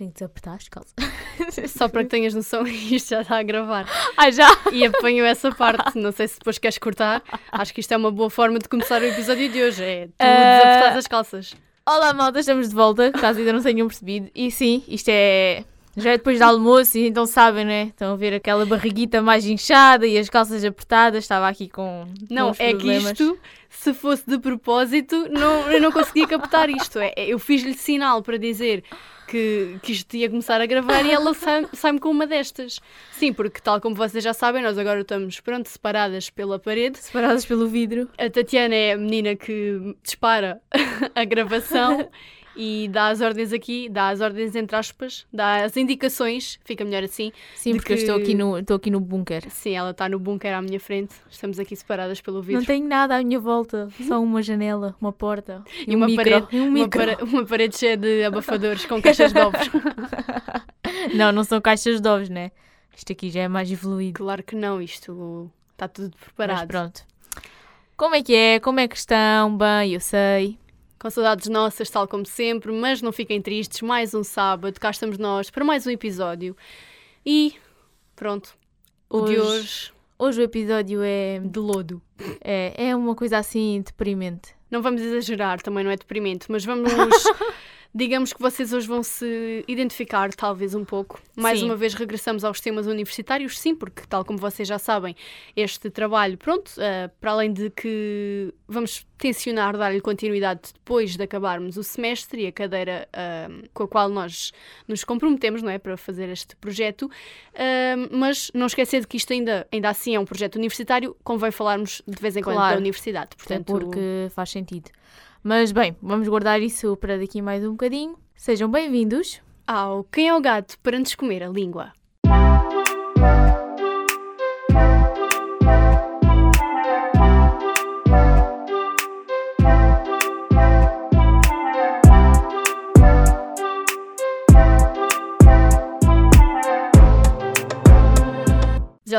sem desapertar as calças. Só para que tenhas noção, isto já está a gravar. Ah, já? E apanho essa parte. Não sei se depois queres cortar. Acho que isto é uma boa forma de começar o episódio de hoje. É tu desapertar as calças. Olá, malta, estamos de volta, caso ainda não tenham percebido. E sim, isto é. Já é depois do almoço, e então sabem, né? Estão a ver aquela barriguita mais inchada e as calças apertadas. Estava aqui com. Não, é que isto, se fosse de propósito, não, eu não conseguia captar isto. É, eu fiz-lhe sinal para dizer que, que isto ia começar a gravar e ela sai- sai-me com uma destas. Sim, porque tal como vocês já sabem, nós agora estamos, pronto, separadas pela parede. Separadas pelo vidro. A Tatiana é a menina que dispara a gravação e dá as ordens aqui, dá as ordens entre aspas, dá as indicações, fica melhor assim. Sim, porque eu estou que- aqui no, estou aqui no bunker. Sim, ela está no bunker à minha frente, estamos aqui separadas pelo vidro. Não tenho nada à minha volta, só uma janela, uma porta E um uma micro, parede- e um Uma, micro. pare- uma parede cheia de abafadores com caixas de ovos. Não, não são caixas de ovos, né? Isto aqui já é mais evoluído. claro que não, isto está tudo Mas preparado. pronto. Como é que é? Como é que estão? Bem, eu sei. Com saudades nossas, tal como sempre, mas não fiquem tristes. Mais um sábado, cá estamos nós para mais um episódio. E pronto, o de hoje Hoje o episódio é, de lodo. é, é uma coisa assim deprimente. Não vamos exagerar, também não é deprimente, mas vamos. Digamos que vocês hoje vão se identificar, talvez um pouco. Mais Sim. uma vez regressamos aos temas universitários, sim, porque, tal como vocês já sabem, este trabalho, pronto, eh, para além de que vamos tensionar dar-lhe continuidade depois de acabarmos o semestre e a cadeira ah, com a qual nós nos comprometemos, não é, para fazer este projeto, ah, mas não esquecer de que isto ainda, ainda assim é um projeto universitário, convém falarmos de vez em quando Claro. da universidade. Até Portanto, porque faz sentido. Mas bem, vamos guardar isso para daqui mais um bocadinho. Sejam bem-vindos. Ao Quem é o Gato para nos comer a língua?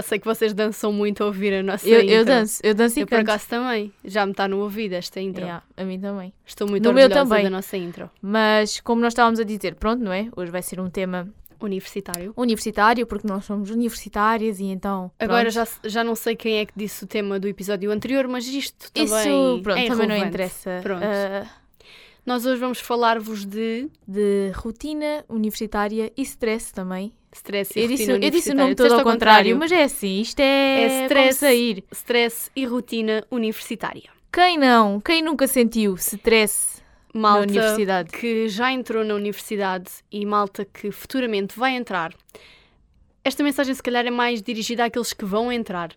Já sei que vocês dançam muito a ouvir a nossa Eu, intro. eu danço, eu danço e Eu por canto. acaso também. Já me está no ouvido esta intro. Yeah, a mim também. Estou muito No meu orgulhosa também. da nossa intro. Mas como nós estávamos a dizer, pronto, não é? Hoje vai ser um tema Universitário. universitário, porque nós somos universitárias e então. Agora pronto. já, já não sei quem é que disse o tema do episódio anterior, mas isto também Isso, pronto, é também não interessa. Pronto. Ah, Nós hoje vamos falar-vos de de rotina universitária e stress também. Stress e Eu disse, rotina eu disse o nome todo ao contrário, mas é assim, isto é, É stress. sair. Stress e rotina universitária. Quem não? Quem nunca sentiu stress Malta na universidade? que já entrou na universidade e malta que futuramente vai entrar. Esta mensagem, se calhar, é mais dirigida àqueles que vão entrar.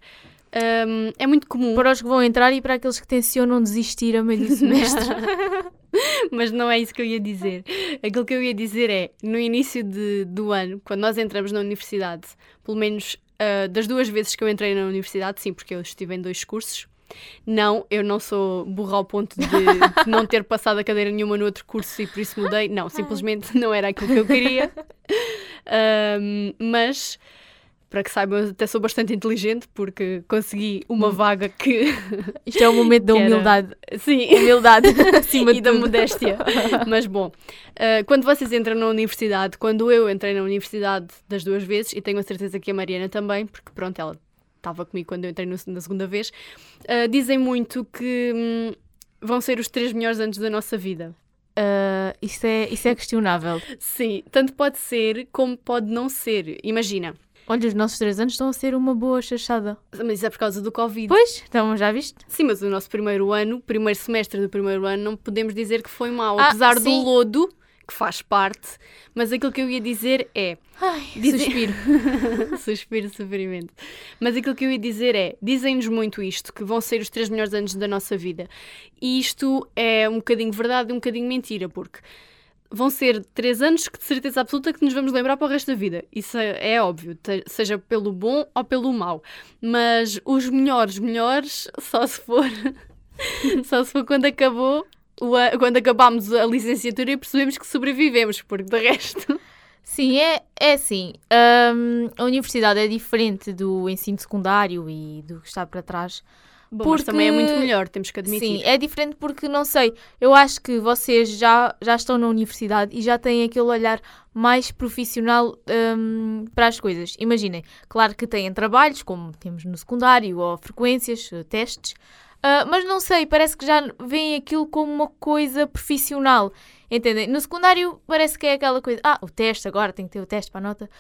Hum, é muito comum, Para os que vão entrar e para aqueles que tencionam desistir a meio do semestre. mas não é isso que eu ia dizer. Aquilo que eu ia dizer é, no início de- do ano, quando nós entramos na universidade, pelo menos ah, das duas vezes que eu entrei na universidade, sim, porque eu estive em dois cursos. Não, eu não sou burra ao ponto de, de não ter passado a cadeira nenhuma no outro curso e por isso mudei. Não, simplesmente não era aquilo que eu queria. Ahm, mas, para que saibam, até sou bastante inteligente porque consegui uma vaga que. Isto é o momento da Que era- humildade. Sim, Humildade acima e da modéstia. Mas bom, ah, quando vocês entram na universidade, quando eu entrei na universidade das duas vezes, e tenho a certeza que a Mariana também, porque pronto, ela estava comigo quando eu entrei no- na segunda vez, ah, dizem muito que hum, vão ser os três melhores anos da nossa vida. Ah, isso, é, isso é questionável. Sim, tanto pode ser como pode não ser. Imagina, Olha, os nossos três anos estão a ser uma boa chachada. mas isso é por causa do Covid. Pois, então já viste? Sim, mas o nosso primeiro ano, primeiro semestre do primeiro ano, não podemos dizer que foi mau, Ah, apesar do sim. lodo, que faz parte, mas aquilo que eu ia dizer é. Ai, Dizem- suspiro. Suspiro sofrimento. Mas aquilo que eu ia dizer é: dizem-nos muito isto, que vão ser os três melhores anos da nossa vida. E isto é um bocadinho verdade e um bocadinho mentira, porque vão ser três anos que de certeza absoluta que nos vamos lembrar para o resto da vida. Isso é, é óbvio, seja pelo bom ou pelo mau. Mas os melhores, melhores, só se for. só se for quando acabou. Quando acabámos a licenciatura e percebemos que sobrevivemos, porque de resto. Sim, é, é assim. hum, a universidade é diferente do ensino secundário e do que está para trás. Bom, mas também é muito melhor, temos que admitir. Sim, é diferente porque, não sei, eu acho que vocês já, já estão na universidade e já têm aquele olhar mais profissional hum, para as coisas. Imaginem, claro que têm trabalhos, como temos no secundário, ou frequências, eh, testes, uh, mas não sei, parece que já veem aquilo como uma coisa profissional. Entendem? No secundário parece que é aquela coisa, ah, o teste agora, tem que ter o teste para a nota.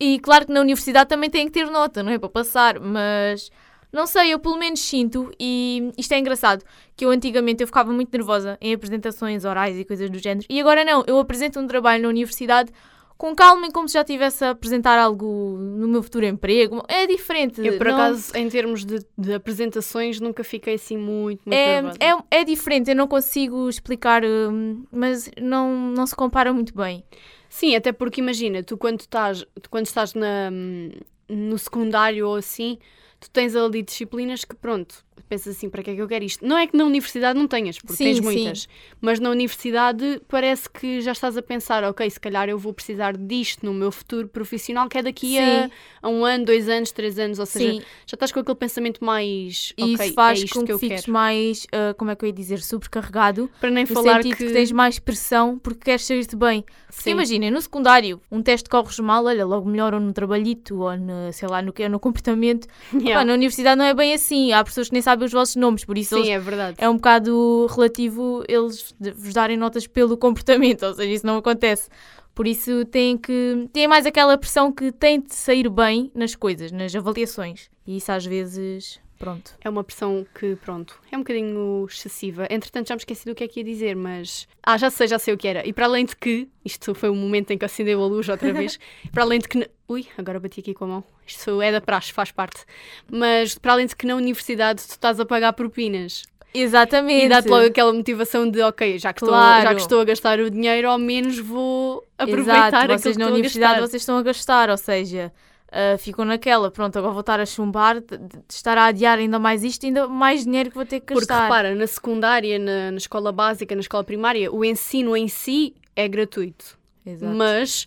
E claro que na universidade também tem que ter nota, não é? Para passar, mas não sei, eu pelo menos sinto, e isto é engraçado, que eu antigamente eu ficava muito nervosa em apresentações orais e coisas do género, e agora não, eu apresento um trabalho na universidade com calma e como se já estivesse a apresentar algo no meu futuro emprego. É diferente. Eu, por não... acaso, em termos de, de, apresentações, nunca fiquei assim muito, muito é, nervosa. É, é diferente, eu não consigo explicar, hum, mas não, não se compara muito bem. Sim, até porque imagina, tu quando estás, quando estás na, no secundário ou assim, tu tens ali disciplinas que, pronto, pensas assim, para que é que eu quero isto? Não é que na universidade não tenhas, porque sim, tens muitas, sim. mas na universidade parece que já estás a pensar, ok, se calhar eu vou precisar disto no meu futuro profissional, que é daqui a, a, um ano, dois anos, três anos, ou seja, já estás com aquele pensamento mais, e ok, isso faz é isto com que eu fiques quero. mais, uh, como é que eu ia dizer, sobrecarregado, para nem falar que... que... tens mais pressão porque queres sair-te bem. Porque imaginem, no secundário, um teste corres mal, olha, logo melhoram no trabalhito ou no, sei lá, no que é, no comportamento. Yeah. Pá, na universidade não é bem assim, há pessoas que nem sabem os vossos nomes, por isso Sim, é verdade. é um bocado relativo eles vos darem notas pelo comportamento, ou seja, isso não acontece. Por isso têm que. têm mais aquela pressão que têm de sair bem nas coisas, nas avaliações. E isso às vezes. Pronto. É uma pressão que, pronto, é um bocadinho excessiva. Entretanto, já me esqueci do que é que ia dizer, mas. Ah, já sei, já sei o que era. E para além de que. Isto foi o momento em que acendeu a luz outra vez. para além de que. Ui, agora bati aqui com a mão. Isto é da praxe, faz parte. Mas para além de que na universidade tu estás a pagar propinas. Exatamente. E dá-te logo aquela motivação de, ok, já que, estou, Claro. já que estou a gastar o dinheiro, ao menos vou aproveitar Exato, aquilo vocês que na estou universidade vocês estão a gastar, ou seja, ah, ficam naquela, pronto, agora vou estar a chumbar, de, de estar a adiar ainda mais isto, ainda mais dinheiro que vou ter que Porque gastar. repara, na secundária, na, na escola básica, na escola primária, o ensino em si é gratuito. Exato. Mas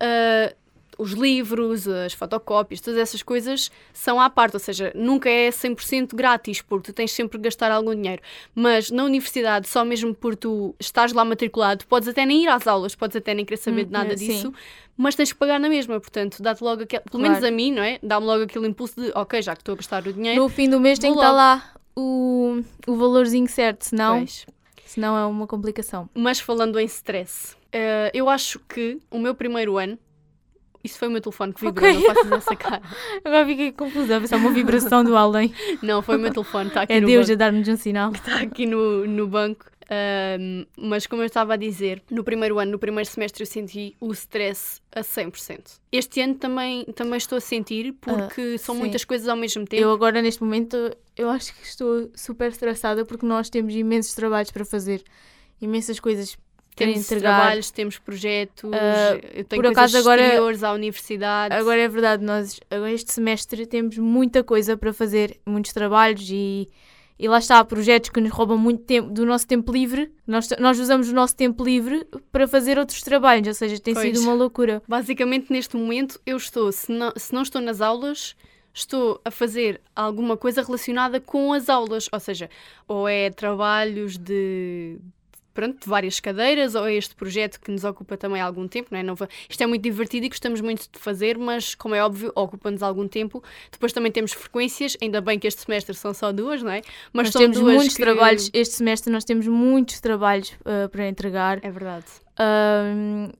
ah, os livros, as fotocópias, todas essas coisas são à parte, ou seja, nunca é 100% grátis, porque tu tens sempre que gastar algum dinheiro. Mas na universidade, só mesmo por tu estás lá matriculado, podes até nem ir às aulas, podes até nem querer saber Hum, de nada é, sim. disso, mas tens que pagar na mesma, portanto, dá-te logo aquele, pelo Claro. menos a mim, não é? Dá-me logo aquele impulso de, ok, já que estou a gastar o dinheiro, No fim do mês tem que estar lá o, o valorzinho certo, senão, pois. senão é uma complicação. Mas falando em stress, eh, eu acho que o meu primeiro ano. Isso foi o meu telefone que vibrou, Ok. não faças essa cara. Agora fiquei confusa, é uma vibração do além. Não, foi o meu telefone, está aqui É no Deus banco. a dar-nos um sinal. Está aqui no, no banco. Ahm, mas como eu estava a dizer, no primeiro ano, no primeiro semestre, eu senti o stress a 100%. Este ano também, também estou a sentir, porque são sim. muitas coisas ao mesmo tempo. Eu agora, neste momento, eu acho que estou super estressada porque nós temos imensos trabalhos para fazer. Imensas coisas temos trabalhos, temos projetos, Ah, eu tenho por acaso agora- exteriores à universidade. Agora é verdade, nós agora este semestre temos muita coisa para fazer, muitos trabalhos e, e lá está, projetos que nos roubam muito tempo do nosso tempo livre. Nós, nós usamos o nosso tempo livre para fazer outros trabalhos, ou seja, tem Pois. sido uma loucura. Basicamente, neste momento, eu estou, se não, se não estou nas aulas, estou a fazer alguma coisa relacionada com as aulas. Ou seja, ou é trabalhos de. Pronto, de várias cadeiras, ou é este projeto que nos ocupa também algum tempo, não é? Não Isto é muito divertido e gostamos muito de fazer, mas, como é óbvio, ocupa-nos algum tempo. Depois também temos frequências, ainda bem que este semestre são só duas, não é? Mas nós são temos duas muitos que- trabalhos, este semestre nós temos muitos trabalhos ah, para entregar. É verdade.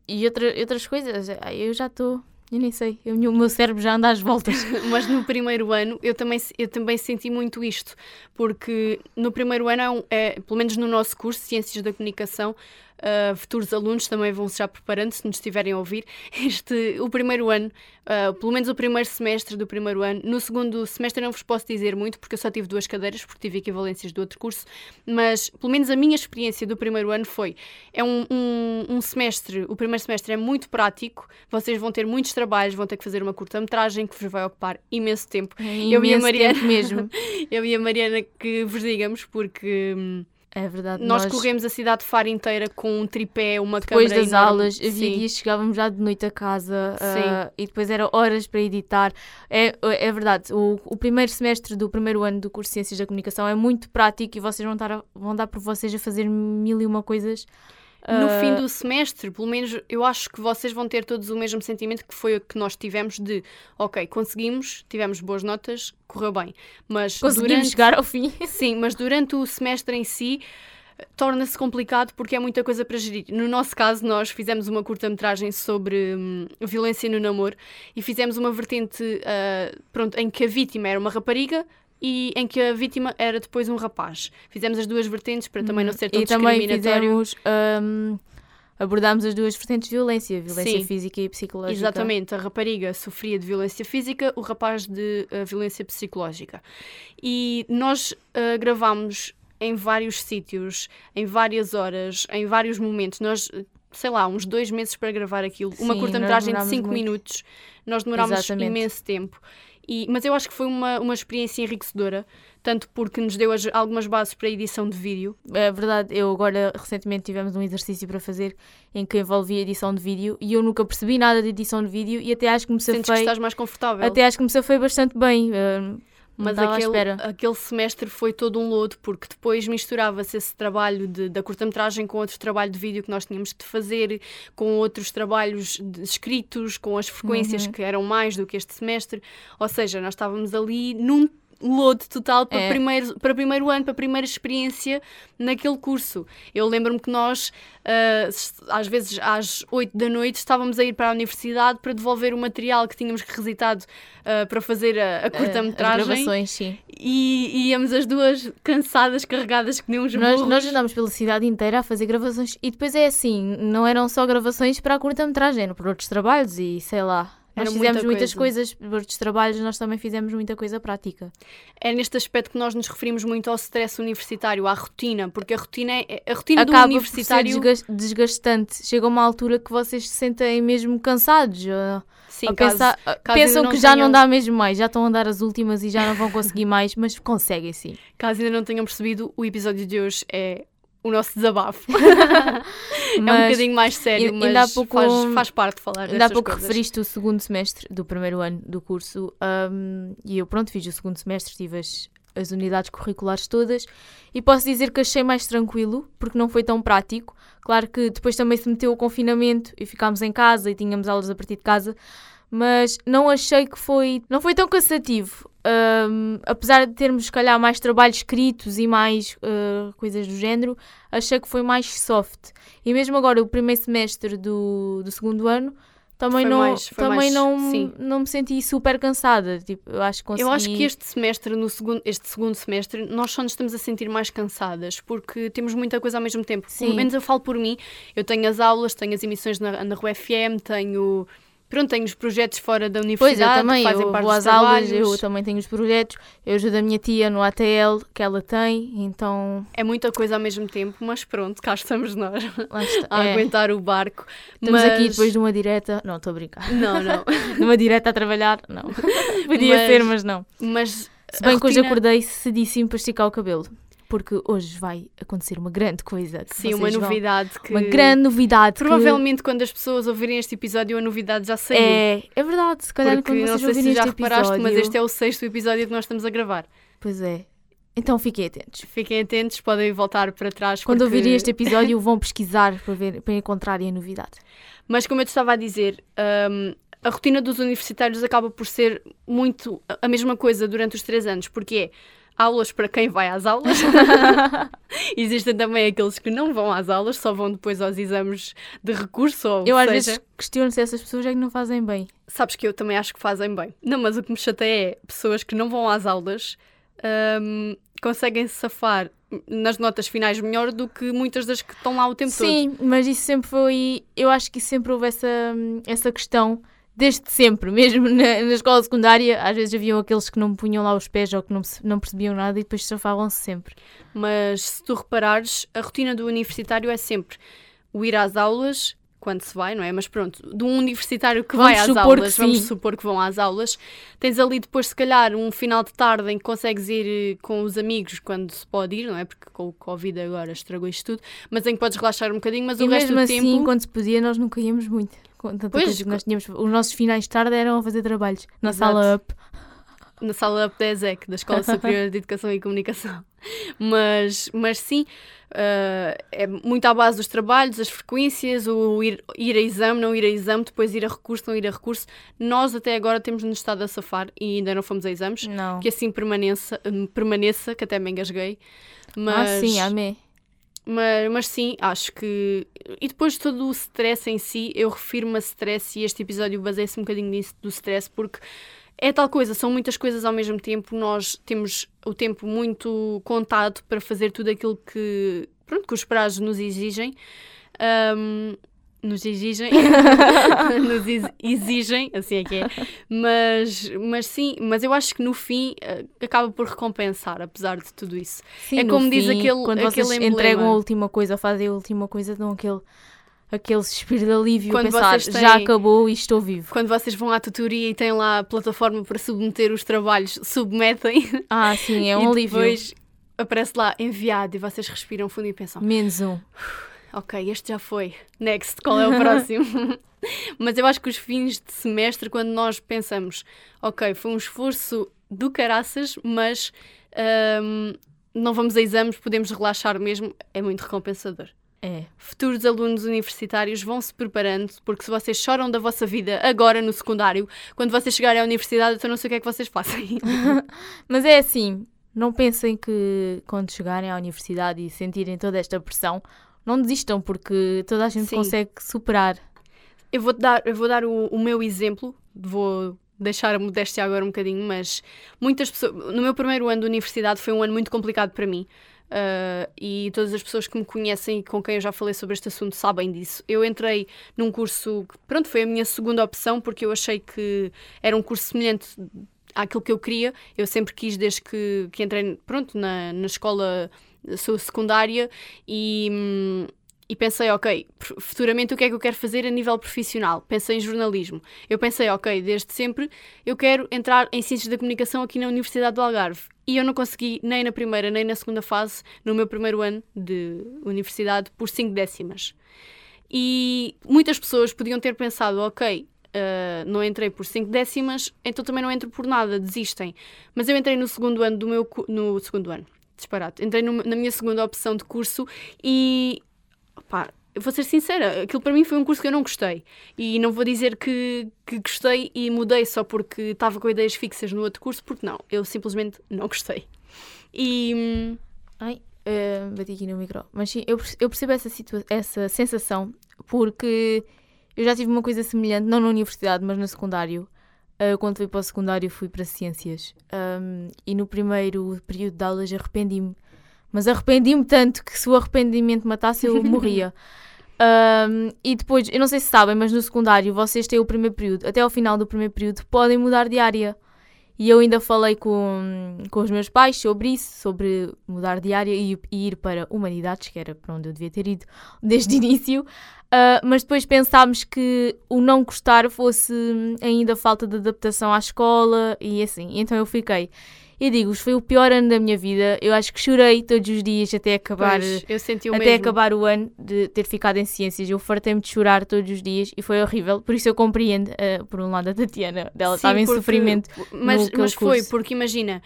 E outra, outras coisas, ah, eu já estou, eu nem sei, eu- o meu cérebro já anda às voltas. Mas no primeiro ano eu também, eu também senti muito isto, porque no primeiro ano, é é, pelo menos no nosso curso, Ciências da Comunicação, ah, futuros alunos também vão se já preparando, se nos estiverem a ouvir. Este, o primeiro ano, ah, pelo menos o primeiro semestre do primeiro ano, no segundo semestre não vos posso dizer muito, porque eu só tive duas cadeiras, porque tive equivalências do outro curso, mas pelo menos a minha experiência do primeiro ano foi: é um, um, um semestre, o primeiro semestre é muito prático, vocês vão ter muitos trabalhos, vos ter que fazer uma curta-metragem que vos vai ocupar imenso tempo. Eu e a Imenso Mariana- mesmo. Eu e a Mariana que vos digamos, porque hum, É verdade. Nós, corremos a cidade de Faro inteira com um tripé, uma depois câmera das enorme. aulas, havia dias chegávamos já de noite a casa ah, e depois era horas para editar. É, é verdade, o, o primeiro semestre do primeiro ano do curso de Ciências da Comunicação é muito prático e vocês vão, estar a- vão dar por vocês a fazer mil e uma coisas. No ah, fim do semestre, pelo menos eu acho que vocês vão ter todos o mesmo sentimento que foi o que nós tivemos de ok, conseguimos, tivemos boas notas, correu bem. Mas Conseguimos durante, chegar ao fim. Sim, mas durante o semestre em si torna-se complicado porque é muita coisa para gerir. No nosso caso, nós fizemos uma curta-metragem sobre hum, violência no namoro e fizemos uma vertente ah, pronto, em que a vítima era uma rapariga e em que a vítima era depois um rapaz. Fizemos as duas vertentes para também não ser tão e também discriminatório. fizemos. ahm, abordámos as duas vertentes de violência, violência Sim. física e psicológica. Exatamente, a rapariga sofria de violência física, o rapaz de uh, violência psicológica. E nós uh, gravámos em vários sítios, em várias horas, em vários momentos. Nós, uh, sei lá, uns dois meses para gravar aquilo. Uma Sim, curta-metragem de cinco muito. minutos. Nós demorámos Exatamente. imenso tempo. E, mas eu acho que foi uma, uma experiência enriquecedora, tanto porque nos deu as- algumas bases para a edição de vídeo. É verdade, eu agora recentemente tivemos um exercício para fazer em que envolvia edição de vídeo e eu nunca percebi nada de edição de vídeo e até acho que me Sentes que safei, estás mais confortável. até acho que me safei bastante bem. não Mas aquele, aquele semestre foi todo um lodo, porque depois misturava-se esse trabalho de- da curta-metragem com outro trabalho de vídeo que nós tínhamos de fazer, com outros trabalhos de- escritos, com as frequências Uhum. que eram mais do que este semestre. Ou seja, nós estávamos ali num lodo total para, É. primeiro, para primeiro ano, para primeira experiência naquele curso. Eu lembro-me que nós, s- às vezes às 8 da noite, estávamos a ir para a universidade para devolver o material que tínhamos recitado ah, para fazer a, a As curta-metragem. gravações, sim. E íamos as duas cansadas, carregadas que nem uns Nós, burros. nós andámos pela cidade inteira a fazer gravações e depois é assim, não eram só gravações para a curta-metragem, eram para outros trabalhos e sei lá. Nós fizemos muita muitas coisa. coisas para outros trabalhos, nós também fizemos muita coisa prática. É neste aspecto que nós nos referimos muito ao stress universitário, à rotina, porque a rotina, é, a rotina do Acaba por ser universitário... desgas- desgastante. Chega uma altura que vocês se sentem mesmo cansados. Sim, caso- pensa- caso pensam que já não dá mesmo mais, já estão a dar as últimas e já não vão conseguir mais, mas conseguem sim. Caso ainda não tenham percebido, o episódio de hoje é o nosso desabafo. é um Mas bocadinho mais sério, ainda- mas ainda há pouco- faz, faz parte de falar Ainda há pouco coisas. referiste o segundo semestre do primeiro ano do curso hum, e eu, pronto, fiz o segundo semestre, tive as, as unidades curriculares todas e posso dizer que achei mais tranquilo porque não foi tão prático. Claro que depois também se meteu o confinamento e ficámos em casa e tínhamos aulas a partir de casa, mas não achei que foi, não foi tão cansativo. Hum, apesar de termos, se calhar, mais trabalhos escritos e mais uh, coisas do género, achei que foi mais soft. E mesmo agora, o primeiro semestre do, do segundo ano, também, Foi não, mais- também mais- não, sim. não me senti super cansada. Tipo, eu acho que consegui... Eu acho que este semestre, no segundo, este segundo semestre, nós só nos estamos a sentir mais cansadas porque temos muita coisa ao mesmo tempo. Pelo Sim. menos eu falo por mim, eu tenho as aulas, tenho as emissões na, na Rua FM, tenho, pronto, tenho os projetos fora da Pois, eu universidade também, fazem eu parte vou às aulas, eu também tenho os projetos, eu ajudo a minha tia no ATL que ela tem, então É muita coisa ao mesmo tempo, mas pronto, cá estamos nós está. a É, aguentar o barco. estamos mas... aqui depois de uma direta, não, estou a brincar, Não, não. numa direta a trabalhar, não, podia Mas- ser, mas não. Mas Se bem que hoje rotina- acordei cedíssimo para esticar o cabelo, porque hoje vai acontecer uma grande coisa. que Sim, uma vão- novidade que... Uma grande novidade. que Provavelmente quando as pessoas ouvirem este episódio a novidade já saiu. É, é verdade, se calhar porque quando não vocês sei se já reparaste, episódio... mas este é o sexto episódio que nós estamos a gravar. Pois é. Então fiquem atentos. Fiquem atentos, podem voltar para trás. Quando porque- ouvirem este episódio vão pesquisar para, ver, para encontrarem a novidade. Mas como eu te estava a dizer, hum, a rotina dos universitários acaba por ser muito a- a mesma coisa durante os três anos, porque é aulas para quem vai às aulas. Existem também aqueles que não vão às aulas, só vão depois aos exames de recurso ou Eu às seja, vezes questiono se essas pessoas é que não fazem bem. Sabes que eu também acho que fazem bem. Não, mas o que me chateia é pessoas que não vão às aulas hum, conseguem se safar nas notas finais melhor do que muitas das que estão lá o tempo todo. Sim, mas isso sempre foi. Eu acho que sempre houve essa, essa questão, desde sempre, mesmo na, na escola secundária. Às vezes haviam aqueles que não punham lá os pés ou que não, não percebiam nada e depois safavam-se sempre. Mas se tu reparares, a rotina do universitário é sempre o ir às aulas, quando se vai, não é? Mas pronto, de um universitário que Vamos vai às aulas, vamos supor que vão às aulas, tens ali depois, se calhar, um final de tarde em que consegues ir eh, com os amigos quando se pode ir, não é? Porque com o Covid agora estragou isto tudo, mas em que podes relaxar um bocadinho, mas E o resto do assim, tempo. quando se podia, nós nunca íamos muito. Pois, nós tínhamos. Os nossos finais de tarde eram a fazer trabalhos na Exato. sala up. Na sala da ESEC, da Escola Superior de Educação e Comunicação. Mas, mas sim, eh, é muito à base dos trabalhos, as frequências, o ir, ir a exame, não ir a exame, depois ir a recurso, não ir a recurso. Nós até agora temos nos estado a safar e ainda não fomos a exames. Não. Que assim permaneça, permaneça que até me engasguei. Mas, Ah, sim, amém. mas, mas sim, acho que. E depois de todo o stress em si, eu refiro-me a stress e este episódio baseia-se um bocadinho nisso do stress, porque é tal coisa, são muitas coisas ao mesmo tempo, nós temos o tempo muito contado para fazer tudo aquilo que, pronto, que os prazos nos exigem. Ahm, nos exigem, nos ex- exigem, assim é que é, mas, mas sim, mas eu acho que no fim eh, acaba por recompensar, apesar de tudo isso. Sim, É como diz aquele- Quando aquele vocês emblema. entregam a última coisa, fazem a última coisa, dão aquele, aquele suspiro de alívio. Quando pensar, vocês já têm- acabou e estou vivo. Quando vocês vão à tutoria e têm lá a plataforma para submeter os trabalhos, submetem Ah, sim, é um e alívio. depois aparece lá enviado e vocês respiram fundo e pensam: Menos um. ok, este já foi, next, qual é o próximo? Mas eu acho que os fins de semestre, quando nós pensamos: ok, foi um esforço do caraças, mas ahm, não vamos a exames, podemos relaxar mesmo, é muito recompensador. É. Futuros alunos universitários vão se preparando, porque se vocês choram da vossa vida agora no secundário, quando vocês chegarem à universidade, então não sei o que é que vocês fazem. Mas é assim, não pensem que quando chegarem à universidade e sentirem toda esta pressão, não desistam, porque toda a gente Sim. consegue superar. Eu vou dar, eu vou dar o, o meu exemplo, vou deixar a modéstia agora um bocadinho, mas muitas pessoas. No meu primeiro ano de universidade foi um ano muito complicado para mim. Ah, e todas as pessoas que me conhecem e com quem eu já falei sobre este assunto sabem disso. Eu entrei num curso que, pronto, foi a minha segunda opção, porque eu achei que era um curso semelhante àquilo que eu queria. Eu sempre quis, desde que, que entrei pronto, na, na escola sou secundária e, hum, e pensei, ok, futuramente o que é que eu quero fazer a nível profissional? Pensei em jornalismo. Eu pensei, ok, desde sempre eu quero entrar em Ciências da Comunicação aqui na Universidade do Algarve. E eu não consegui nem na primeira nem na segunda fase, no meu primeiro ano de universidade, por 5 décimas. E muitas pessoas podiam ter pensado, ok, ah, não entrei por 5 décimas, então também não entro por nada, desistem. Mas eu entrei no segundo ano do meu no segundo ano, disparate. Entrei no- na minha segunda opção de curso e pá, eu vou ser sincera, aquilo para mim foi um curso que eu não gostei. E não vou dizer que, que gostei e mudei só porque estava com ideias fixas no outro curso, porque não, eu simplesmente não gostei. E Ai, eh, bati aqui no micro. Mas sim, eu, eu percebo essa, essa sensação porque eu já tive uma coisa semelhante, não na universidade, mas no secundário. Eh, quando fui para o secundário, fui para ciências. Ahm, e no primeiro período de aulas arrependi-me. Mas arrependi-me tanto que se o arrependimento matasse, eu morria. Ahm, e depois, eu não sei se sabem, mas no secundário vocês têm o primeiro período. Até ao final do primeiro período podem mudar de área. E eu ainda falei com, com os meus pais sobre isso, sobre mudar de área e, e ir para Humanidades, que era para onde eu devia ter ido desde o início. Ah, mas depois pensámos que o não gostar fosse ainda falta de adaptação à escola e assim. Então eu fiquei. E digo-vos, foi o pior ano da minha vida. Eu acho que chorei todos os dias até acabar. pois, o Até mesmo. acabar o ano de ter ficado em ciências, eu fartei-me de chorar todos os dias e foi horrível. Por isso eu compreendo, ah, por um lado, a Tatiana. Ela Sim, estava em sofrimento. Mas, mas foi, porque imagina,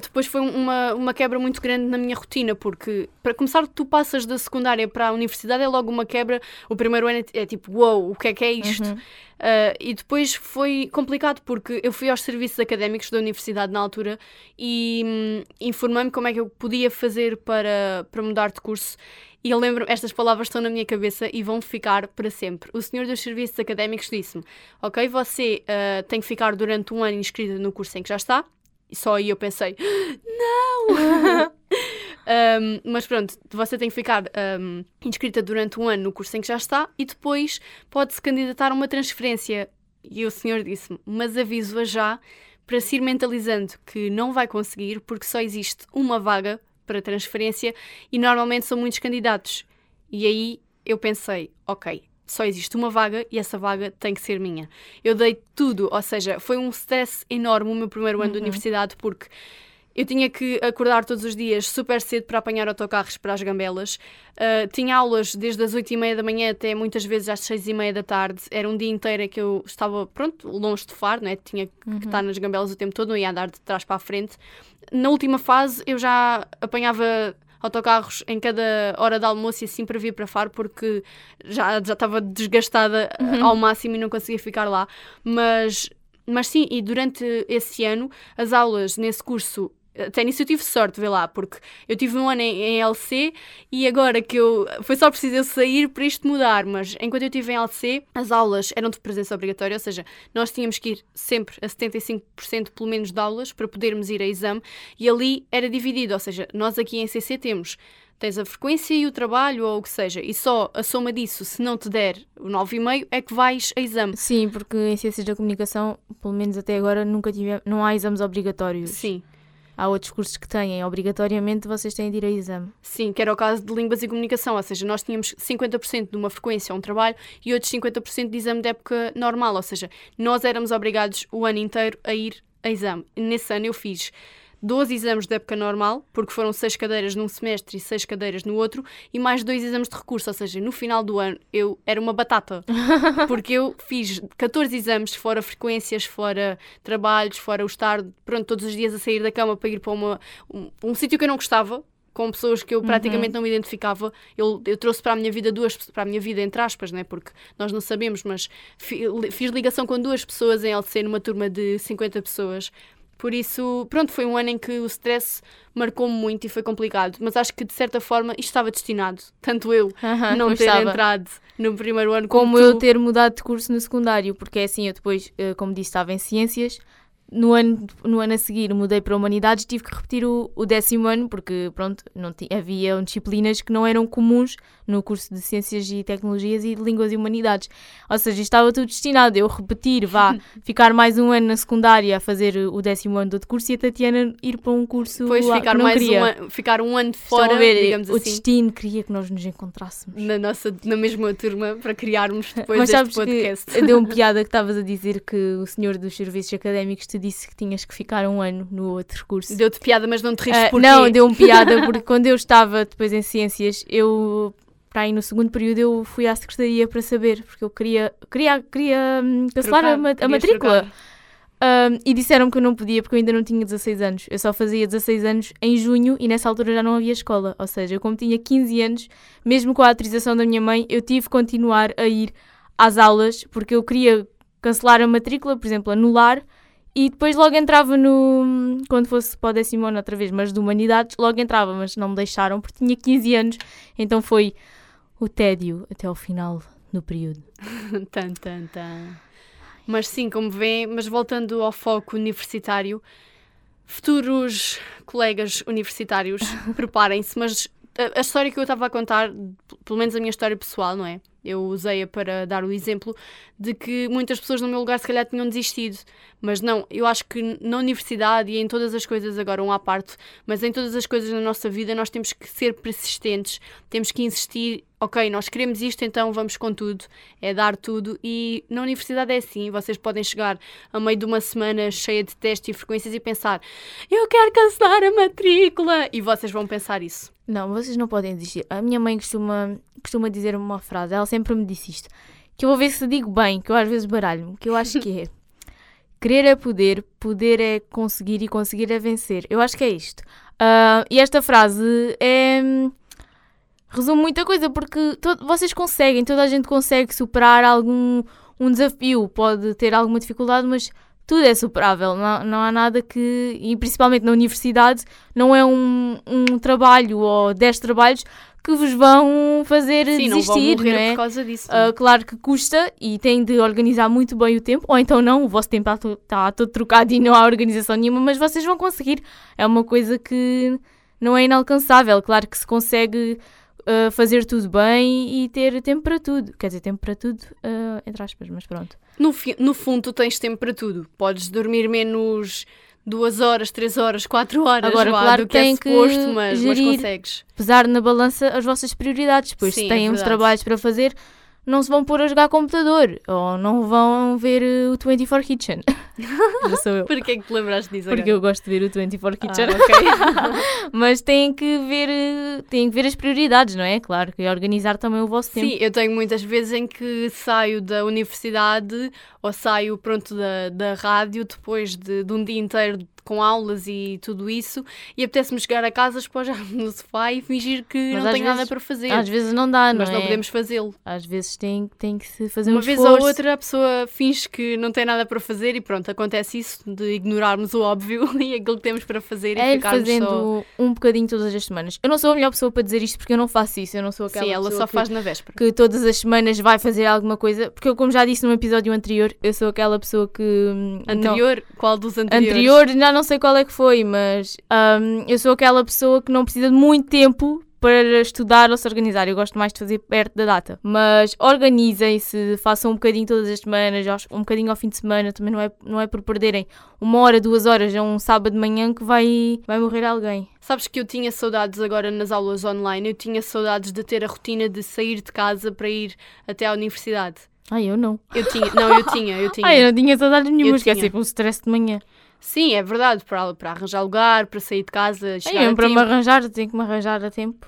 depois foi uma, uma quebra muito grande na minha rotina, porque para começar, tu passas da secundária para a universidade, é logo uma quebra. O primeiro ano é, é tipo, uou, o que é que é isto? Uhum. Uh, e depois foi complicado porque eu fui aos serviços académicos da universidade na altura e hum, informei-me como é que eu podia fazer para, para mudar de curso. E eu lembro, estas palavras estão na minha cabeça e vão ficar para sempre. O senhor dos serviços académicos disse-me: Ok, você uh, tem que ficar durante um ano inscrita no curso em que já está. E só aí eu pensei: Não! Um, mas pronto, você tem que ficar um, inscrita durante um ano no curso em que já está e depois pode-se candidatar a uma transferência. E o senhor disse-me, mas aviso-a já para se ir mentalizando que não vai conseguir porque só existe uma vaga para transferência e normalmente são muitos candidatos. E aí eu pensei, ok, só existe uma vaga e essa vaga tem que ser minha. Eu dei tudo, ou seja, foi um stress enorme o meu primeiro ano Uhum. de universidade porque eu tinha que acordar todos os dias super cedo para apanhar autocarros para as Gambelas. Uh, tinha aulas desde as 8 e meia da manhã até muitas vezes às 6 e meia da tarde. Era um dia inteiro em que eu estava, pronto, longe de Faro, né? tinha que estar nas Gambelas o tempo todo, não ia andar de trás para a frente. Na última fase eu já apanhava autocarros em cada hora de almoço e assim para vir para Faro porque já, já estava desgastada uh, ao máximo e não conseguia ficar lá. Mas, mas sim, e durante esse ano as aulas nesse curso até nisso eu tive sorte, vê lá, porque eu tive um ano em, em LC e agora que eu. Foi só preciso eu sair para isto mudar, mas enquanto eu estive em LC, as aulas eram de presença obrigatória, ou seja, nós tínhamos que ir sempre a 75% pelo menos de aulas para podermos ir a exame e ali era dividido, ou seja, nós aqui em CC temos. Tens a frequência e o trabalho, ou o que seja, e só a soma disso, se não te der o 9,5, é que vais a exame. Sim, porque em Ciências da Comunicação, pelo menos até agora, nunca tive, não há exames obrigatórios. Sim. Há outros cursos que têm, obrigatoriamente vocês têm de ir a exame. Sim, que era o caso de Línguas e Comunicação, ou seja, nós tínhamos 50% de uma frequência um trabalho e outros 50% de exame de época normal, ou seja, nós éramos obrigados o ano inteiro a ir a exame. Nesse ano eu fiz 12 exames de época normal, porque foram 6 cadeiras num semestre e 6 cadeiras no outro, e mais dois exames de recurso, ou seja, no final do ano eu era uma batata, porque eu fiz 14 exames, fora frequências, fora trabalhos, fora o estar, pronto, todos os dias a sair da cama para ir para uma, um, um sítio que eu não gostava, com pessoas que eu praticamente não me identificava. Eu, eu trouxe para a minha vida duas para a minha vida entre aspas, né? Porque nós não sabemos, mas fi- fiz ligação com duas pessoas em LC numa turma de 50 pessoas. Por isso, pronto, foi um ano em que o stress marcou-me muito e foi complicado. Mas acho que de certa forma isto estava destinado. Tanto eu não ter estava. entrado no primeiro ano como, Como eu ter mudado de curso no secundário, porque é assim, eu depois, eh, como disse, estava em Ciências. No ano, no ano a seguir mudei para Humanidades, tive que repetir o, o décimo ano, porque pronto, não ti- havia disciplinas que não eram comuns no curso de Ciências e Tecnologias e de Línguas e Humanidades. Ou seja, estava tudo destinado a eu repetir, vá, ficar mais um ano na secundária a fazer o décimo ano do outro curso e a Tatiana ir para um curso Depois lá ficar mais queria. um ano, ficar um ano fora, ver, digamos o assim. destino queria que nós nos encontrássemos. Na, nossa, na mesma turma para criarmos depois Mas sabes podcast. que deu-me piada que estavas a dizer que o senhor dos serviços académicos te disse que tinhas que ficar um ano no outro curso. Deu-te piada, mas não te riste Ah, porquê? não, deu-me piada porque quando eu estava depois em ciências, eu para aí no segundo período eu fui à secretaria para saber, porque eu queria, queria, queria hum, cancelar Trocar, a, ma- a matrícula. Hum, e disseram que eu não podia porque eu ainda não tinha 16 anos. Eu só fazia 16 anos em junho e nessa altura já não havia escola. Ou seja, eu como tinha 15 anos, mesmo com a autorização da minha mãe, eu tive que continuar a ir às aulas porque eu queria cancelar a matrícula, por exemplo, anular, e depois logo entrava no. Quando fosse para o décimo ano outra vez, mas de humanidades, logo entrava, mas não me deixaram porque tinha 15 anos, então foi o tédio até ao final do período. tan, tan, tan. Mas sim, como vê, mas voltando ao foco universitário, futuros colegas universitários, preparem-se, mas a, a história que eu estava a contar, pelo menos a minha história pessoal, não é? Eu usei-a para dar o exemplo de que muitas pessoas no meu lugar se calhar tinham desistido, mas não, eu acho que na universidade e em todas as coisas, agora um à parte, mas em todas as coisas na nossa vida nós temos que ser persistentes, temos que insistir, ok, nós queremos isto, então vamos com tudo, é dar tudo e na universidade é assim, vocês podem chegar a meio de uma semana cheia de testes e frequências e pensar eu quero cancelar a matrícula e vocês vão pensar isso. Não, vocês não podem desistir. A minha mãe costuma, costuma dizer uma frase, ela sempre me disse isto, que eu vou ver se digo bem, que eu às vezes baralho-me, que eu acho que é querer é poder, poder é conseguir e conseguir é vencer. Eu acho que é isto. Ah, e esta frase é. Resume muita coisa, porque vocês conseguem, toda a gente consegue superar algum um desafio, pode ter alguma dificuldade, mas tudo é superável, não, não há nada que, e principalmente na universidade, não é um, um trabalho ou 10 trabalhos que vos vão fazer Sim, não desistir, morrer não é? por causa disso. Ah, claro que custa e tem de organizar muito bem o tempo, ou então não, o vosso tempo está está todo trocado e não há organização nenhuma, mas vocês vão conseguir. É uma coisa que não é inalcançável. Claro que se consegue ah, fazer tudo bem e ter tempo para tudo. Quer dizer, tempo para tudo, ah, entre aspas, mas pronto. No, fi- no fundo, tu tens tempo para tudo. Podes dormir menos duas horas, três horas, quatro horas Agora, vá, claro do que é tem que suposto, mas, mas gerir. consegues. pesar na balança as vossas prioridades. Depois, Sim, se é têm uns verdade. trabalhos para fazer, não se vão pôr a jogar computador ou não vão ver o 24 Kitchen. Já sou eu. Porquê é que te lembraste disso Porque agora? eu gosto de ver o 24 Kitchen. Ah, ok. Mas têm que ver, têm que ver as prioridades, não é? Claro, e organizar também o vosso tempo. Sim, eu tenho muitas vezes em que saio da universidade ou saio pronto da, da rádio depois de, de um dia inteiro com aulas e tudo isso e apetece-me chegar a casa, espojar no sofá e fingir que Mas não tenho nada vezes- para fazer. Às vezes não dá, não mas é? não podemos fazê-lo. Às vezes tem, tem que se fazer Uma um vez esforço. ou outra a pessoa finge que não tem nada para fazer e pronto, acontece isso de ignorarmos o óbvio e aquilo que temos para fazer e É ir ficarmos fazendo só... um bocadinho todas as semanas. Eu não sou a melhor pessoa para dizer isto porque eu não faço isso. Eu não sou aquela Sim, ela pessoa só que, faz na véspera. que todas as semanas vai fazer alguma coisa. Porque eu, como já disse num episódio anterior, eu sou aquela pessoa que. hum, não- Anterior? Qual dos anteriores? anterior, já não sei qual é que foi, mas hum, eu sou aquela pessoa que não precisa de muito tempo para estudar ou se organizar. Eu gosto mais de fazer perto da data. Mas organizem-se, façam um bocadinho todas as semanas, um bocadinho ao fim de semana. Também não é, não é por perderem uma hora, duas horas a um sábado de manhã que vai, vai morrer alguém. Sabes que eu tinha saudades agora nas aulas online, eu tinha saudades de ter a rotina de sair de casa para ir até à universidade. Ai, eu não. Eu tinha, não, eu tinha, eu tinha. Ai, eu não tinha saudades nenhuma, tinha. sempre um stress de manhã. Sim, é verdade, para, para arranjar lugar, para sair de casa, chegar a eu, para me tempo. arranjar, tenho que me arranjar a tempo.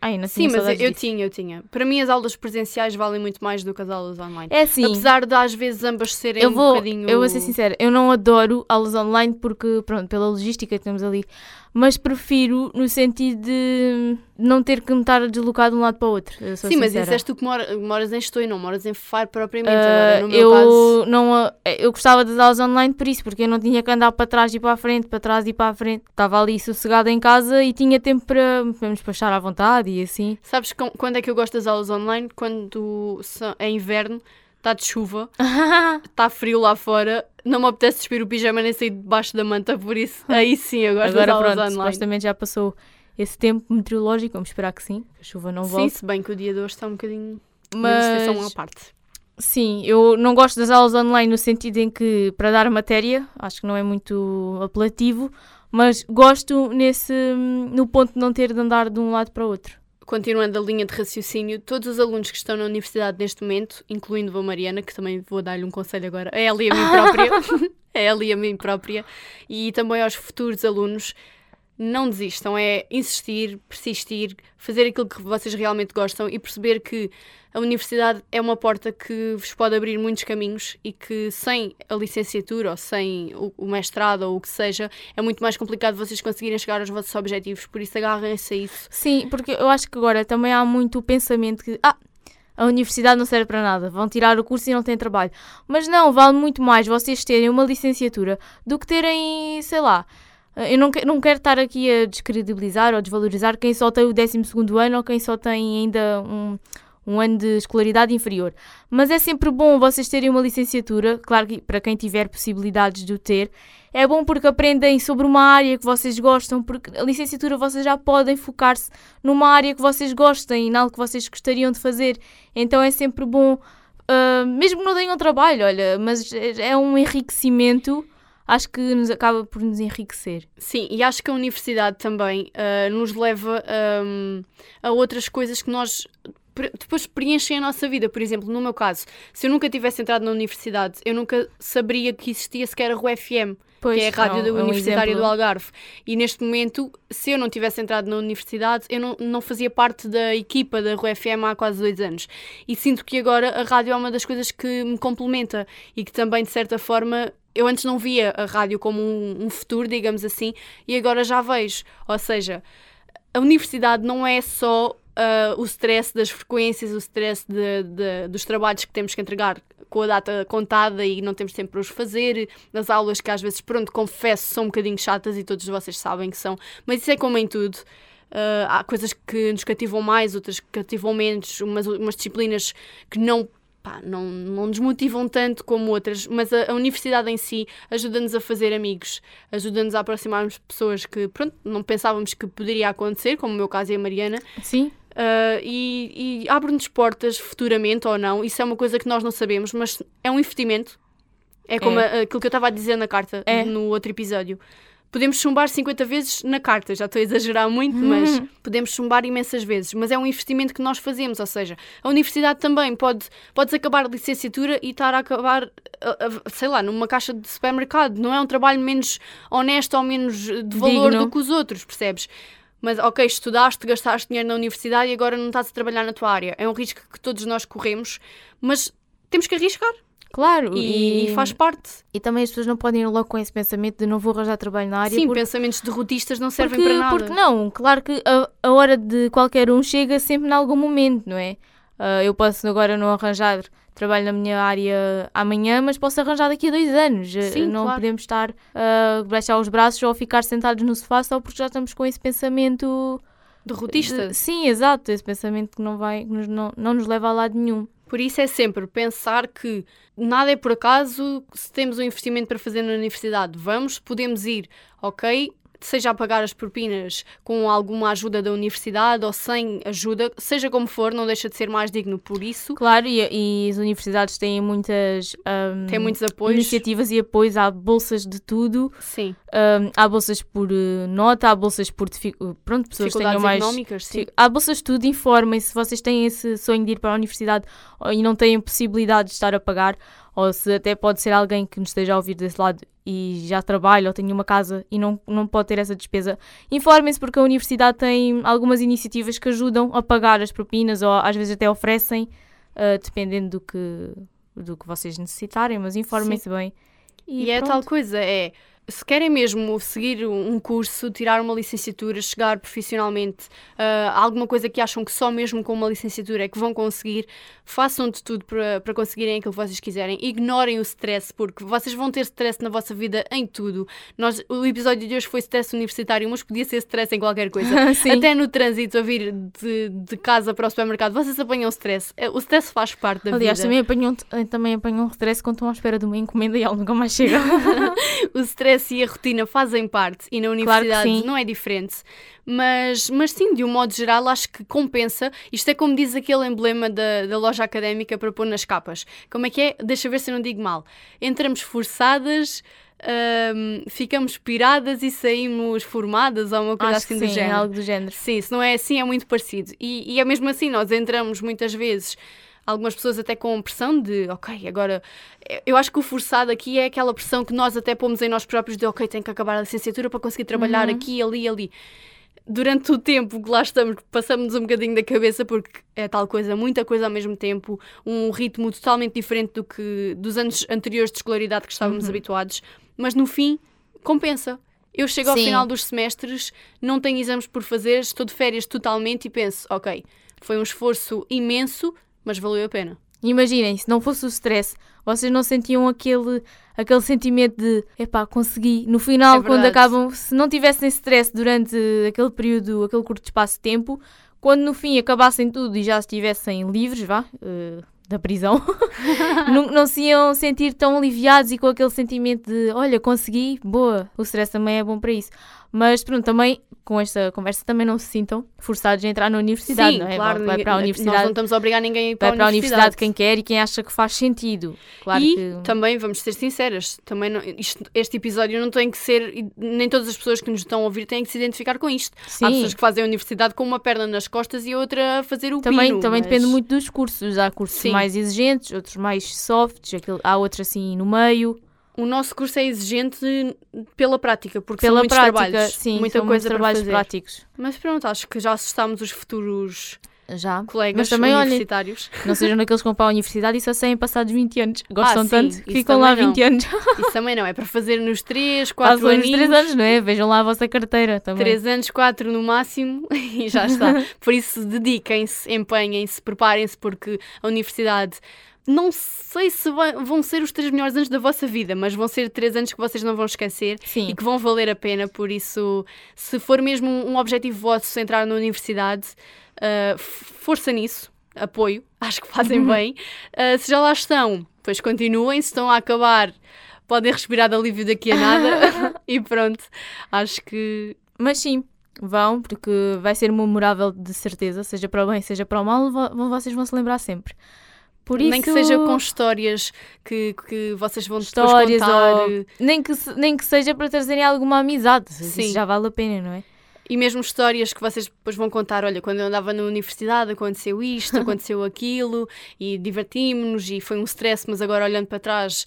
Ai, não Sim, mas eu, eu tinha, eu tinha. Para mim as aulas presenciais valem muito mais do que as aulas online. É assim. Apesar de às vezes ambas serem eu vou, um bocadinho... eu vou ser sincera, eu não adoro aulas online porque, pronto, pela logística que temos ali, mas prefiro no sentido de não ter que me estar a deslocar de um lado para o outro. Sim, mas sincera. isso és tu que mora- moras em Estou e não moras em Faro propriamente. Ah, Agora, no meu eu, caso... não, a- eu gostava das aulas online por isso, porque eu não tinha que andar para trás e para a frente, para trás e para a frente. Estava ali sossegada em casa e tinha tempo para, para me despachar à vontade e assim. Sabes com- quando é que eu gosto das aulas online? Quando é inverno, está de chuva, está frio lá fora, não me apetece despir o pijama nem sair debaixo da manta, por isso aí sim eu gosto Agora das aulas pronto, online. supostamente já passou esse tempo meteorológico, vamos esperar que sim, que a chuva não Sim, volte. se bem que o dia de hoje está um bocadinho... Mas, uma parte. Sim, eu não gosto das aulas online no sentido em que, para dar matéria, acho que não é muito apelativo, mas gosto nesse, no ponto de não ter de andar de um lado para o outro. Continuando a linha de raciocínio, todos os alunos que estão na universidade neste momento, incluindo a Mariana, que também vou dar-lhe um conselho agora, a ela e a mim própria, a ela e a mim própria, e também aos futuros alunos, não desistam, é insistir, persistir, fazer aquilo que vocês realmente gostam e perceber que a universidade é uma porta que vos pode abrir muitos caminhos e que sem a licenciatura ou sem o, mestrado ou o que seja, é muito mais complicado vocês conseguirem chegar aos vossos objetivos, por isso agarrem-se a isso. Sim, porque eu acho que agora também há muito o pensamento que, ah, a universidade não serve para nada, vão tirar o curso e não têm trabalho. Mas não, vale muito mais vocês terem uma licenciatura do que terem, sei lá. Eu não, não quero estar aqui a descredibilizar ou desvalorizar quem só tem o 12 ano ou quem só tem ainda um, um ano de escolaridade inferior. Mas é sempre bom vocês terem uma licenciatura, claro que para quem tiver possibilidades de o ter, é bom porque aprendem sobre uma área que vocês gostam, porque a licenciatura vocês já podem focar-se numa área que vocês gostem, em algo que vocês gostariam de fazer. Então é sempre bom, ah, mesmo que não tenham trabalho, olha, mas é é um enriquecimento, acho que nos acaba por nos enriquecer. Sim, e acho que a universidade também ah, nos leva ahm, a outras coisas que nós depois preenchem a nossa vida. Por exemplo, no meu caso, se eu nunca tivesse entrado na universidade, eu nunca saberia que existia sequer a Rua FM, Pois, que é a rádio um- da é um Universitária exemplo. do Algarve. E neste momento, se eu não tivesse entrado na universidade, eu não, não fazia parte da equipa da Rua FM há quase dois anos. E sinto que agora a rádio é uma das coisas que me complementa e que também, de certa forma, eu antes não via a rádio como um, um futuro, digamos assim, e agora já vejo. Ou seja, a universidade não é só ah, o stress das frequências, o stress de- de- dos trabalhos que temos que entregar com a data contada e não temos tempo para os fazer, das aulas que às vezes, pronto, confesso, são um bocadinho chatas e todos vocês sabem que são, mas isso é como em tudo. Ah, há coisas que nos cativam mais, outras que cativam menos, umas, umas disciplinas que não pá, não, não nos motivam tanto como outras, mas a, a universidade em si ajuda-nos a fazer amigos, ajuda-nos a aproximarmos de pessoas que, pronto, não pensávamos que poderia acontecer, como o meu caso e a Mariana, Sim, ah, e, e abre-nos portas futuramente ou não, isso é uma coisa que nós não sabemos, mas é um investimento. É como É. a- aquilo que eu estava a dizer na carta, É. no outro episódio. podemos chumbar 50 vezes na carta, já estou a exagerar muito, Hum. mas podemos chumbar imensas vezes. Mas é um investimento que nós fazemos, ou seja, a universidade também pode, podes acabar a licenciatura e estar a acabar, a- a- sei lá, numa caixa de supermercado. Não é um trabalho menos honesto ou menos de valor Digno. do que os outros, percebes? Mas, ok, estudaste, gastaste dinheiro na universidade e agora não estás a trabalhar na tua área. É um risco que todos nós corremos, mas temos que arriscar Claro, e, e faz parte. e também as pessoas não podem ir logo com esse pensamento de não vou arranjar trabalho na área. Sim, porque, pensamentos derrotistas não servem porque, para nada. porque não, claro que a, a hora de qualquer um chega sempre em algum momento, não é? Ah, eu posso agora não arranjar trabalho na minha área amanhã, mas posso arranjar daqui a dois anos. Ah, Sim, não claro. podemos estar a baixar os braços ou ficar sentados no sofá só porque já estamos com esse pensamento. Derrotista. de- sim, exato, esse pensamento que não, vai, que nos- não, não nos leva a lado nenhum. Por isso é sempre pensar que nada é por acaso, se temos um investimento para fazer na universidade, vamos, podemos ir, ok? Seja a pagar as propinas com alguma ajuda da universidade ou sem ajuda, seja como for, não deixa de ser mais digno por isso. Claro, e, e as universidades têm muitas Tem muitos apoios. iniciativas e apoios, há bolsas de tudo, Sim, ahm, há bolsas por eh, nota, há bolsas por pronto, pessoas que tenham mais. económicas, sim. Há bolsas de tudo, informem-se se vocês têm esse sonho de ir para a universidade e não têm possibilidade de estar a pagar, ou se até pode ser alguém que nos esteja a ouvir desse lado e já trabalha ou tem uma casa e não, não pode ter essa despesa. Informem-se porque a universidade tem algumas iniciativas que ajudam a pagar as propinas ou às vezes até oferecem, ah, dependendo do que, do que vocês necessitarem, mas informem-se bem. E, é pronto. tal coisa, é se querem mesmo seguir um curso, tirar uma licenciatura, chegar profissionalmente a alguma coisa que acham que só mesmo com uma licenciatura é que vão conseguir, façam de tudo para, para conseguirem aquilo que vocês quiserem. Ignorem o stress, porque vocês vão ter stress na vossa vida em tudo. Nós, o episódio de hoje foi stress universitário, mas podia ser stress em qualquer coisa. Até no trânsito a vir de, de casa para o supermercado, vocês apanham stress. É, O stress faz parte da Aliás, vida. também apanham, também apanham um stress quando estão à espera de uma encomenda e ela nunca mais chega. o stress e a rotina fazem parte e na Claro universidade sim. não é diferente. Mas, mas sim, de um modo geral, acho que compensa. Isto é como diz aquele emblema da, da loja académica para pôr nas capas. Como é que é? Deixa ver se eu não digo mal. Entramos forçadas, hum, ficamos piradas e saímos formadas ou uma coisa Acho assim que do sim, género. algo do género. Sim, se não é assim, é muito parecido. E, e é mesmo assim, nós entramos muitas vezes, algumas pessoas até com pressão de, ok, agora. Eu acho que o forçado aqui é aquela pressão que nós até pomos em nós próprios de, ok, tenho que acabar a licenciatura para conseguir trabalhar aqui, ali, ali. Durante o tempo que lá estamos, passamos um bocadinho da cabeça porque é tal coisa, muita coisa ao mesmo tempo, um ritmo totalmente diferente do que dos anos anteriores de escolaridade que estávamos habituados, mas no fim compensa. Eu chego ao Sim. final dos semestres, não tenho exames por fazer, estou de férias totalmente e penso, ok, foi um esforço imenso, mas valeu a pena. Imaginem, se não fosse o stress, vocês não sentiam aquele, aquele sentimento de epá, consegui. No final, É quando acabam, se não tivessem stress durante aquele período, aquele curto espaço de tempo, quando no fim acabassem tudo e já estivessem livres, vá, eh, da prisão, não, não se iam sentir tão aliviados e com aquele sentimento de olha, consegui, boa. O stress também é bom para isso. Mas pronto, também com esta conversa também não se sintam forçados a entrar na universidade, Sim, não é? claro, vai para a ninguém- universidade nós não estamos a obrigar ninguém a ir para, vai para a universidade quem quer e quem acha que faz sentido. Claro e que. também, vamos ser sinceras, também não- isto- este episódio não tem que ser, nem todas as pessoas que nos estão a ouvir têm que se identificar com isto. Há Sim. pessoas que fazem a universidade com uma perna nas costas e a outra a fazer o Também, pino, também mas- depende muito dos cursos. Há cursos Sim. mais exigentes, outros mais softs, aquele- há outros assim no meio. O nosso curso é exigente pela prática, porque Pela são muitos prática, trabalhos, sim, muita coisa trabalhos fazer. práticos. Mas pronto, acho que já assustámos os futuros Já. colegas Mas também, olhem, universitários. não sejam daqueles que vão para a universidade e só saem passados 20 anos. Gostam Ah, sim, tanto que ficam lá também não. 20 anos. Isso também não, é para fazer nos 3, 4 Passam anos. os 3 anos, não é? Vejam lá a vossa carteira também. 3 anos, 4 no máximo e já está. Por isso, dediquem-se, empenhem-se, preparem-se, porque a universidade. Não sei se vão ser os três melhores anos da vossa vida, mas vão ser três anos que vocês não vão esquecer Sim. e que vão valer a pena. Por isso, se for mesmo um objetivo vosso entrar na universidade, f- força nisso, apoio, acho que fazem bem. Ah, se já lá estão, pois continuem. Se estão a acabar, podem respirar de alívio daqui a nada e pronto. Acho que Mas sim, vão, porque vai ser memorável de certeza, seja para o bem, seja para o mal, vocês vão se lembrar sempre. Por Nem que seja com histórias que, que vocês vão histórias depois contar. ou nem que, nem que seja para trazerem alguma amizade. Sim. Isso já vale a pena, não é? E mesmo histórias que vocês depois vão contar, olha, quando eu andava na universidade aconteceu isto, aconteceu aquilo, e divertimos-nos, e foi um stress, mas agora olhando para trás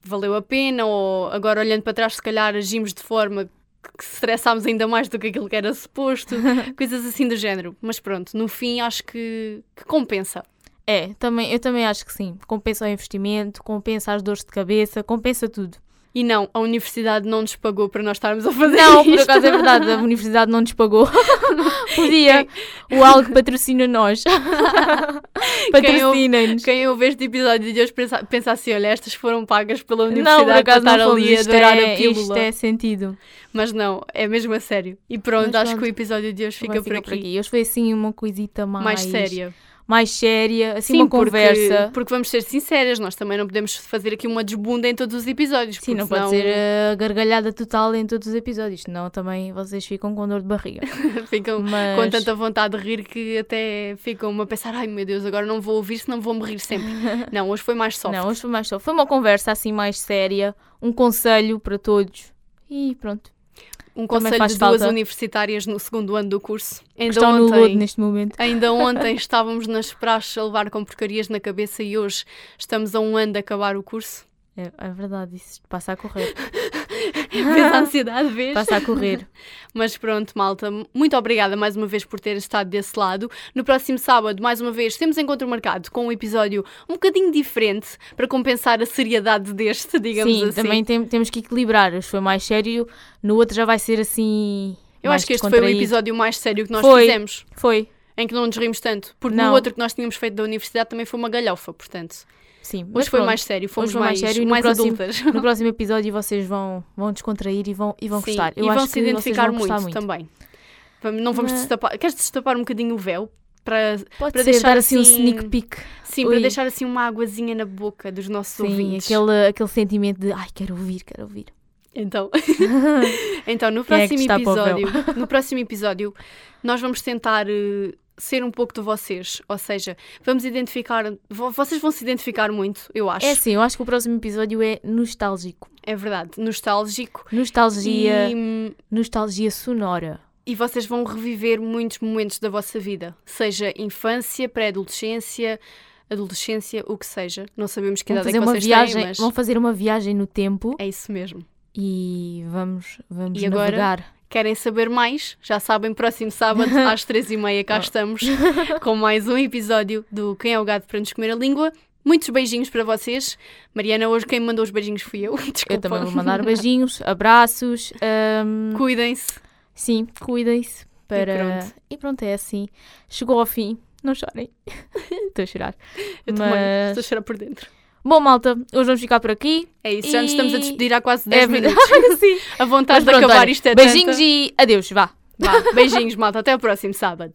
valeu a pena, ou agora olhando para trás se calhar agimos de forma que estressámos ainda mais do que aquilo que era suposto, coisas assim do género. Mas pronto, no fim acho que, que compensa. É, também, eu também acho que sim. Compensa o investimento, compensa as dores de cabeça, compensa tudo. E não, a universidade não nos pagou para nós estarmos a fazer Não, por isto. acaso é verdade, a universidade não nos pagou. Podia. O algo patrocina nós. Patrocina-nos. Quem ouve este episódio de hoje pensa, pensa assim: olha, estas foram pagas pela Não, universidade por para acaso estar não fomos. ali a Isto adorar é, a pílula. isto é sentido. Mas não, é mesmo a sério. E pronto, Mas acho pronto. que o episódio de hoje fica, Agora por, aqui. Hoje foi assim uma coisita mais, Mais séria. Mais séria, assim Sim, uma porque- conversa. Porque, vamos ser sinceras, nós também não podemos fazer aqui uma desbunda em todos os episódios. Sim, não pode senão ser a gargalhada total em todos os episódios, senão também vocês ficam com dor de barriga. ficam Mas com tanta vontade de rir que até ficam a pensar: ai meu Deus, agora não vou ouvir, senão vou-me rir sempre. não, hoje foi mais soft. não, hoje foi mais só. Foi uma conversa assim mais séria, um conselho para todos. E pronto. Um conselho de duas falta. universitárias no segundo ano do curso. Ainda Estão no ontem, lodo neste momento. Ainda ontem estávamos nas praxes a levar com porcarias na cabeça e hoje estamos a um ano de acabar o curso. É, é verdade, isso passa a correr. Vês a ansiedade, vês? Passa a correr. Mas pronto, malta, muito obrigada mais uma vez por ter estado desse lado. No próximo sábado, mais uma vez, temos encontro marcado com um episódio um bocadinho diferente para compensar a seriedade deste, digamos Sim, assim. também tem- temos que equilibrar. Hoje foi mais sério, no outro já vai ser assim. Eu acho que este foi o episódio mais sério que nós Foi. fizemos, Foi, em que não nos rimos tanto. Porque Não. no outro que nós tínhamos feito da universidade também foi uma galhofa, portanto. Sim. mas Hoje foi pronto. mais sério, fomos foi mais mais, sério e no mais próximo- adultas. No próximo episódio vocês vão, vão descontrair e vão, e vão Sim, gostar. Eu e acho vão se identificar vão muito, muito. também. Não vamos Mas- destapar. Queres destapar um bocadinho o véu? Para, Pode Para ser, deixar dar assim um assim- sneak peek. sim, para deixar assim uma águazinha na boca dos nossos Sim, ouvintes. aquele, aquele sentimento de ai, quero ouvir, quero ouvir. Então, então no é próximo véu? episódio, no próximo episódio, nós vamos tentar eh, ser um pouco de vocês, ou seja, vamos identificar, vo- vocês vão se identificar muito, eu acho. É assim, eu acho que o próximo episódio é nostálgico. É verdade, nostálgico. Nostalgia, E, nostalgia sonora. e vocês vão reviver muitos momentos da vossa vida, seja infância, pré-adolescência, adolescência, o que seja. Não sabemos que idade é que vocês viagem, têm, mas vão fazer uma viagem no tempo é isso mesmo. e vamos, vamos E agora? Querem saber mais? Já sabem, próximo sábado às três e meia cá estamos com mais um episódio do Quem é o Gato para nos comer a língua. Muitos beijinhos para vocês. Mariana, hoje quem me mandou os beijinhos fui eu. Desculpa. Eu também vou mandar beijinhos, abraços. ahm, Cuidem-se. sim, cuidem-se. Para... pronto. E pronto, é assim. Chegou ao fim. Não chorem. Estou a chorar. Eu também Mas- estou a chorar por dentro. Bom, malta, hoje vamos ficar por aqui. É isso, já nos E- estamos a despedir há quase 10 É minutos. Sim. A vontade Mas de pronto, acabar olha, isto é Beijinhos tanta. e adeus, vá. Vá, beijinhos, malta. Até o próximo sábado.